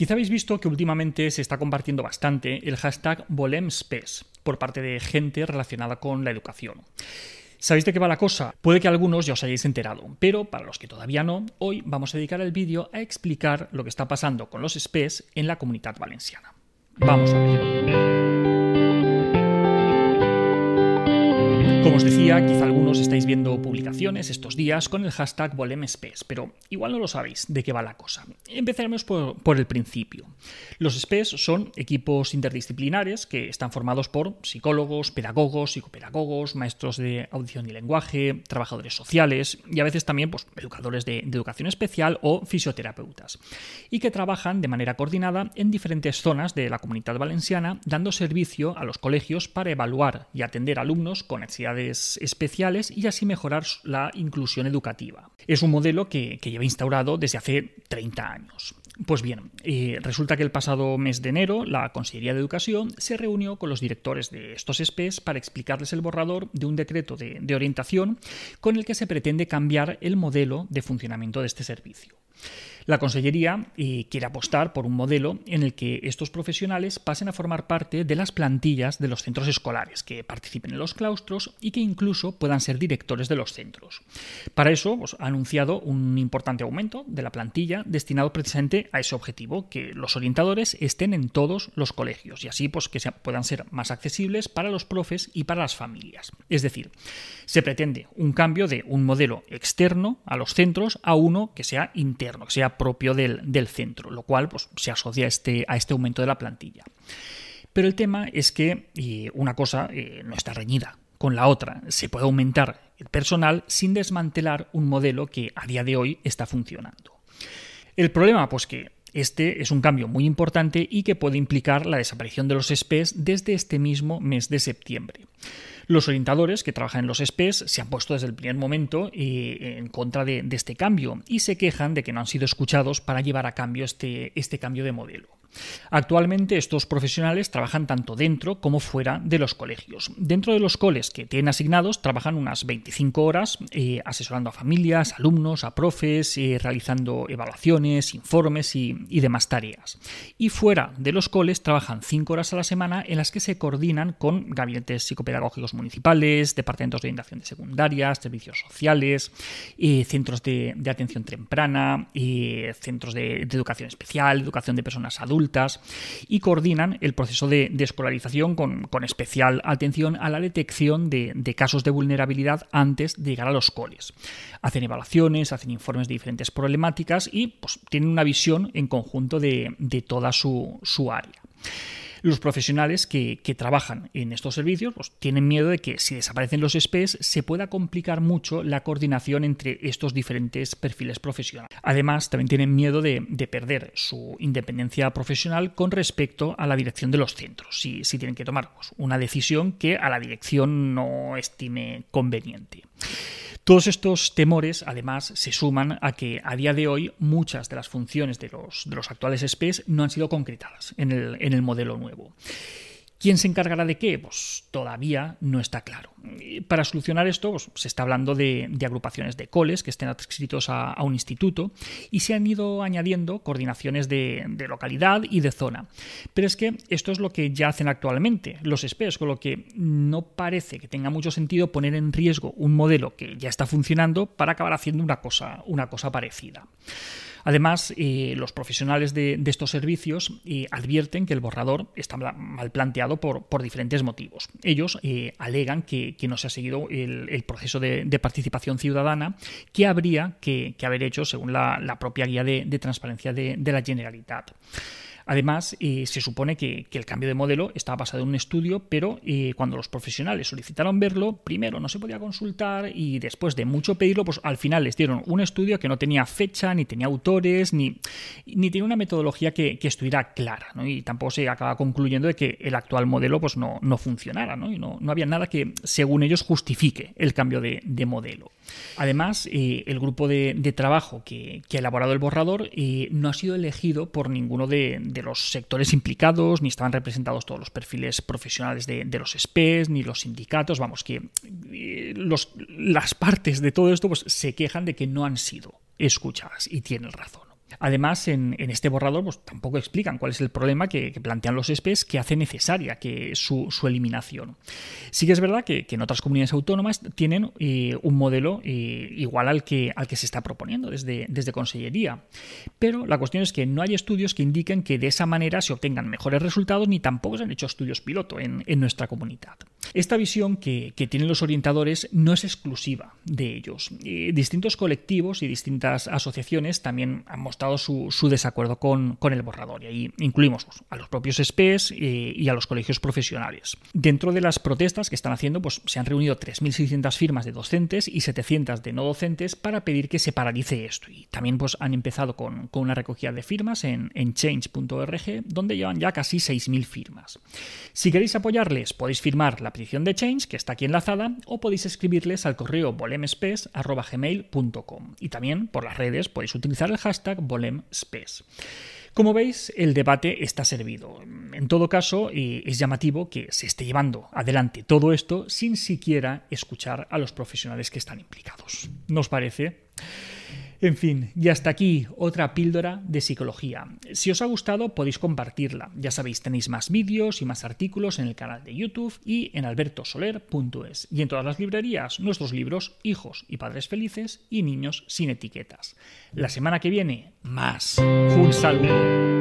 Quizá habéis visto que últimamente se está compartiendo bastante el hashtag VolemSpes por parte de gente relacionada con la educación. ¿Sabéis de qué va la cosa? Puede que algunos ya os hayáis enterado, pero para los que todavía no, hoy vamos a dedicar el vídeo a explicar lo que está pasando con los SPES en la comunidad valenciana. Vamos a ver. Os decía, quizá algunos estáis viendo publicaciones estos días con el hashtag VolemSPES, pero igual no lo sabéis de qué va la cosa. Empezaremos por, el principio. Los SPES son equipos interdisciplinares que están formados por psicólogos, pedagogos, psicopedagogos, maestros de audición y lenguaje, trabajadores sociales y a veces también pues, educadores de educación especial o fisioterapeutas, y que trabajan de manera coordinada en diferentes zonas de la comunidad valenciana, dando servicio a los colegios para evaluar y atender alumnos con necesidades especiales y así mejorar la inclusión educativa. Es un modelo que, lleva instaurado desde hace 30 años. Pues bien, eh, resulta que el pasado mes de enero la Consejería de Educación se reunió con los directores de estos SPEs para explicarles el borrador de un decreto de orientación con el que se pretende cambiar el modelo de funcionamiento de este servicio. La Consellería eh, quiere apostar por un modelo en el que estos profesionales pasen a formar parte de las plantillas de los centros escolares, que participen en los claustros y que incluso puedan ser directores de los centros. Para eso pues, ha anunciado un importante aumento de la plantilla destinado precisamente a ese objetivo, que los orientadores estén en todos los colegios y así pues, que puedan ser más accesibles para los profes y para las familias. Es decir, se pretende un cambio de un modelo externo a los centros a uno que sea interno, que sea propio del, centro, lo cual pues, se asocia a este, a este aumento de la plantilla. Pero el tema es que una cosa eh, no está reñida con la otra. Se puede aumentar el personal sin desmantelar un modelo que a día de hoy está funcionando. El problema, pues que este es un cambio muy importante y que puede implicar la desaparición de los SPEs desde este mismo mes de septiembre. Los orientadores que trabajan en los SPEs se han puesto desde el primer momento eh, en contra de, este cambio y se quejan de que no han sido escuchados para llevar a cambio este, este cambio de modelo. Actualmente estos profesionales trabajan tanto dentro como fuera de los colegios. Dentro de los coles que tienen asignados trabajan unas 25 horas eh, asesorando a familias, alumnos, a profes, eh, realizando evaluaciones, informes y, demás tareas. Y fuera de los coles trabajan 5 horas a la semana en las que se coordinan con gabinetes psicopedagógicos municipales, departamentos de orientación de secundarias, servicios sociales, eh, centros de, atención temprana, centros de educación especial, educación de personas adultas, y coordinan el proceso de, escolarización con, especial atención a la detección de, casos de vulnerabilidad antes de llegar a los coles. Hacen evaluaciones, hacen informes de diferentes problemáticas y pues, tienen una visión en conjunto de, toda su área. Los profesionales que, trabajan en estos servicios pues, tienen miedo de que si desaparecen los SPEs se pueda complicar mucho la coordinación entre estos diferentes perfiles profesionales. Además, también tienen miedo de, perder su independencia profesional con respecto a la dirección de los centros, si, si tienen que tomar pues, una decisión que a la dirección no estime conveniente. Todos estos temores, además, se suman a que a día de hoy muchas de las funciones de los, actuales SPEs no han sido concretadas en el, en el modelo nuevo. ¿Quién se encargará de qué? Pues todavía no está claro. Para solucionar esto, pues, se está hablando de, agrupaciones de coles que estén adscritos a, un instituto y se han ido añadiendo coordinaciones de, localidad y de zona. Pero es que esto es lo que ya hacen actualmente los SPEs, con lo que no parece que tenga mucho sentido poner en riesgo un modelo que ya está funcionando para acabar haciendo una cosa, una cosa parecida. Además, eh, los profesionales de, estos servicios eh, advierten que el borrador está mal planteado por, diferentes motivos. Ellos eh, alegan que, no se ha seguido el, proceso de, participación ciudadana que habría que, haber hecho según la, propia guía de, transparencia de, la Generalitat. Además, eh, se supone que, el cambio de modelo estaba basado en un estudio, pero eh, cuando los profesionales solicitaron verlo, primero no se podía consultar y después de mucho pedirlo, pues al final les dieron un estudio que no tenía fecha, ni tenía autores, ni, ni tenía una metodología que, estuviera clara. Y tampoco se acaba concluyendo de que el actual modelo pues, no, no funcionara. ¿no? Y no, no, había nada que, según ellos, justifique el cambio de, modelo. Además, eh, el grupo de, trabajo que, ha elaborado el borrador no ha sido elegido por ninguno de los sectores implicados, ni estaban representados todos los perfiles profesionales de, los SPEs, ni los sindicatos. Vamos, que eh, las partes de todo esto pues, se quejan de que no han sido escuchadas y tienen razón. Además, en, este borrador pues, tampoco explican cuál es el problema que, plantean los SPEs que hace necesaria que su, eliminación. Sí que es verdad que, en otras comunidades autónomas tienen eh, un modelo eh, igual al que, al que se está proponiendo desde, desde Consellería. Pero la cuestión es que no hay estudios que indiquen que de esa manera se obtengan mejores resultados ni tampoco se han hecho estudios piloto en, nuestra comunidad. Esta visión que, tienen los orientadores no es exclusiva de ellos. Eh, distintos colectivos y distintas asociaciones también han mostrado su, desacuerdo con, el borrador y ahí incluimos pues, a los propios SPEs eh, y a los colegios profesionales. Dentro de las protestas que están haciendo, pues se han reunido 3.600 firmas de docentes y 700 de no docentes para pedir que se paralice esto. Y también pues, han empezado con, una recogida de firmas en, change.org, donde llevan ya casi 6.000 firmas. Si queréis apoyarles, podéis firmar la petición de Change, que está aquí enlazada, o podéis escribirles al correo volemspes.gmail.com. Y también por las redes podéis utilizar el hashtag volemspes. Como veis, el debate está servido. En todo caso, eh, es llamativo que se esté llevando adelante todo esto sin siquiera escuchar a los profesionales que están implicados. ¿Nos parece? En fin, y hasta aquí otra píldora de psicología. Si os ha gustado podéis compartirla. Ya sabéis, tenéis más vídeos y más artículos en el canal de YouTube y en albertosoler.es. Y en todas las librerías, nuestros libros Hijos y Padres Felices y Niños sin etiquetas. La semana que viene, más. Un saludo.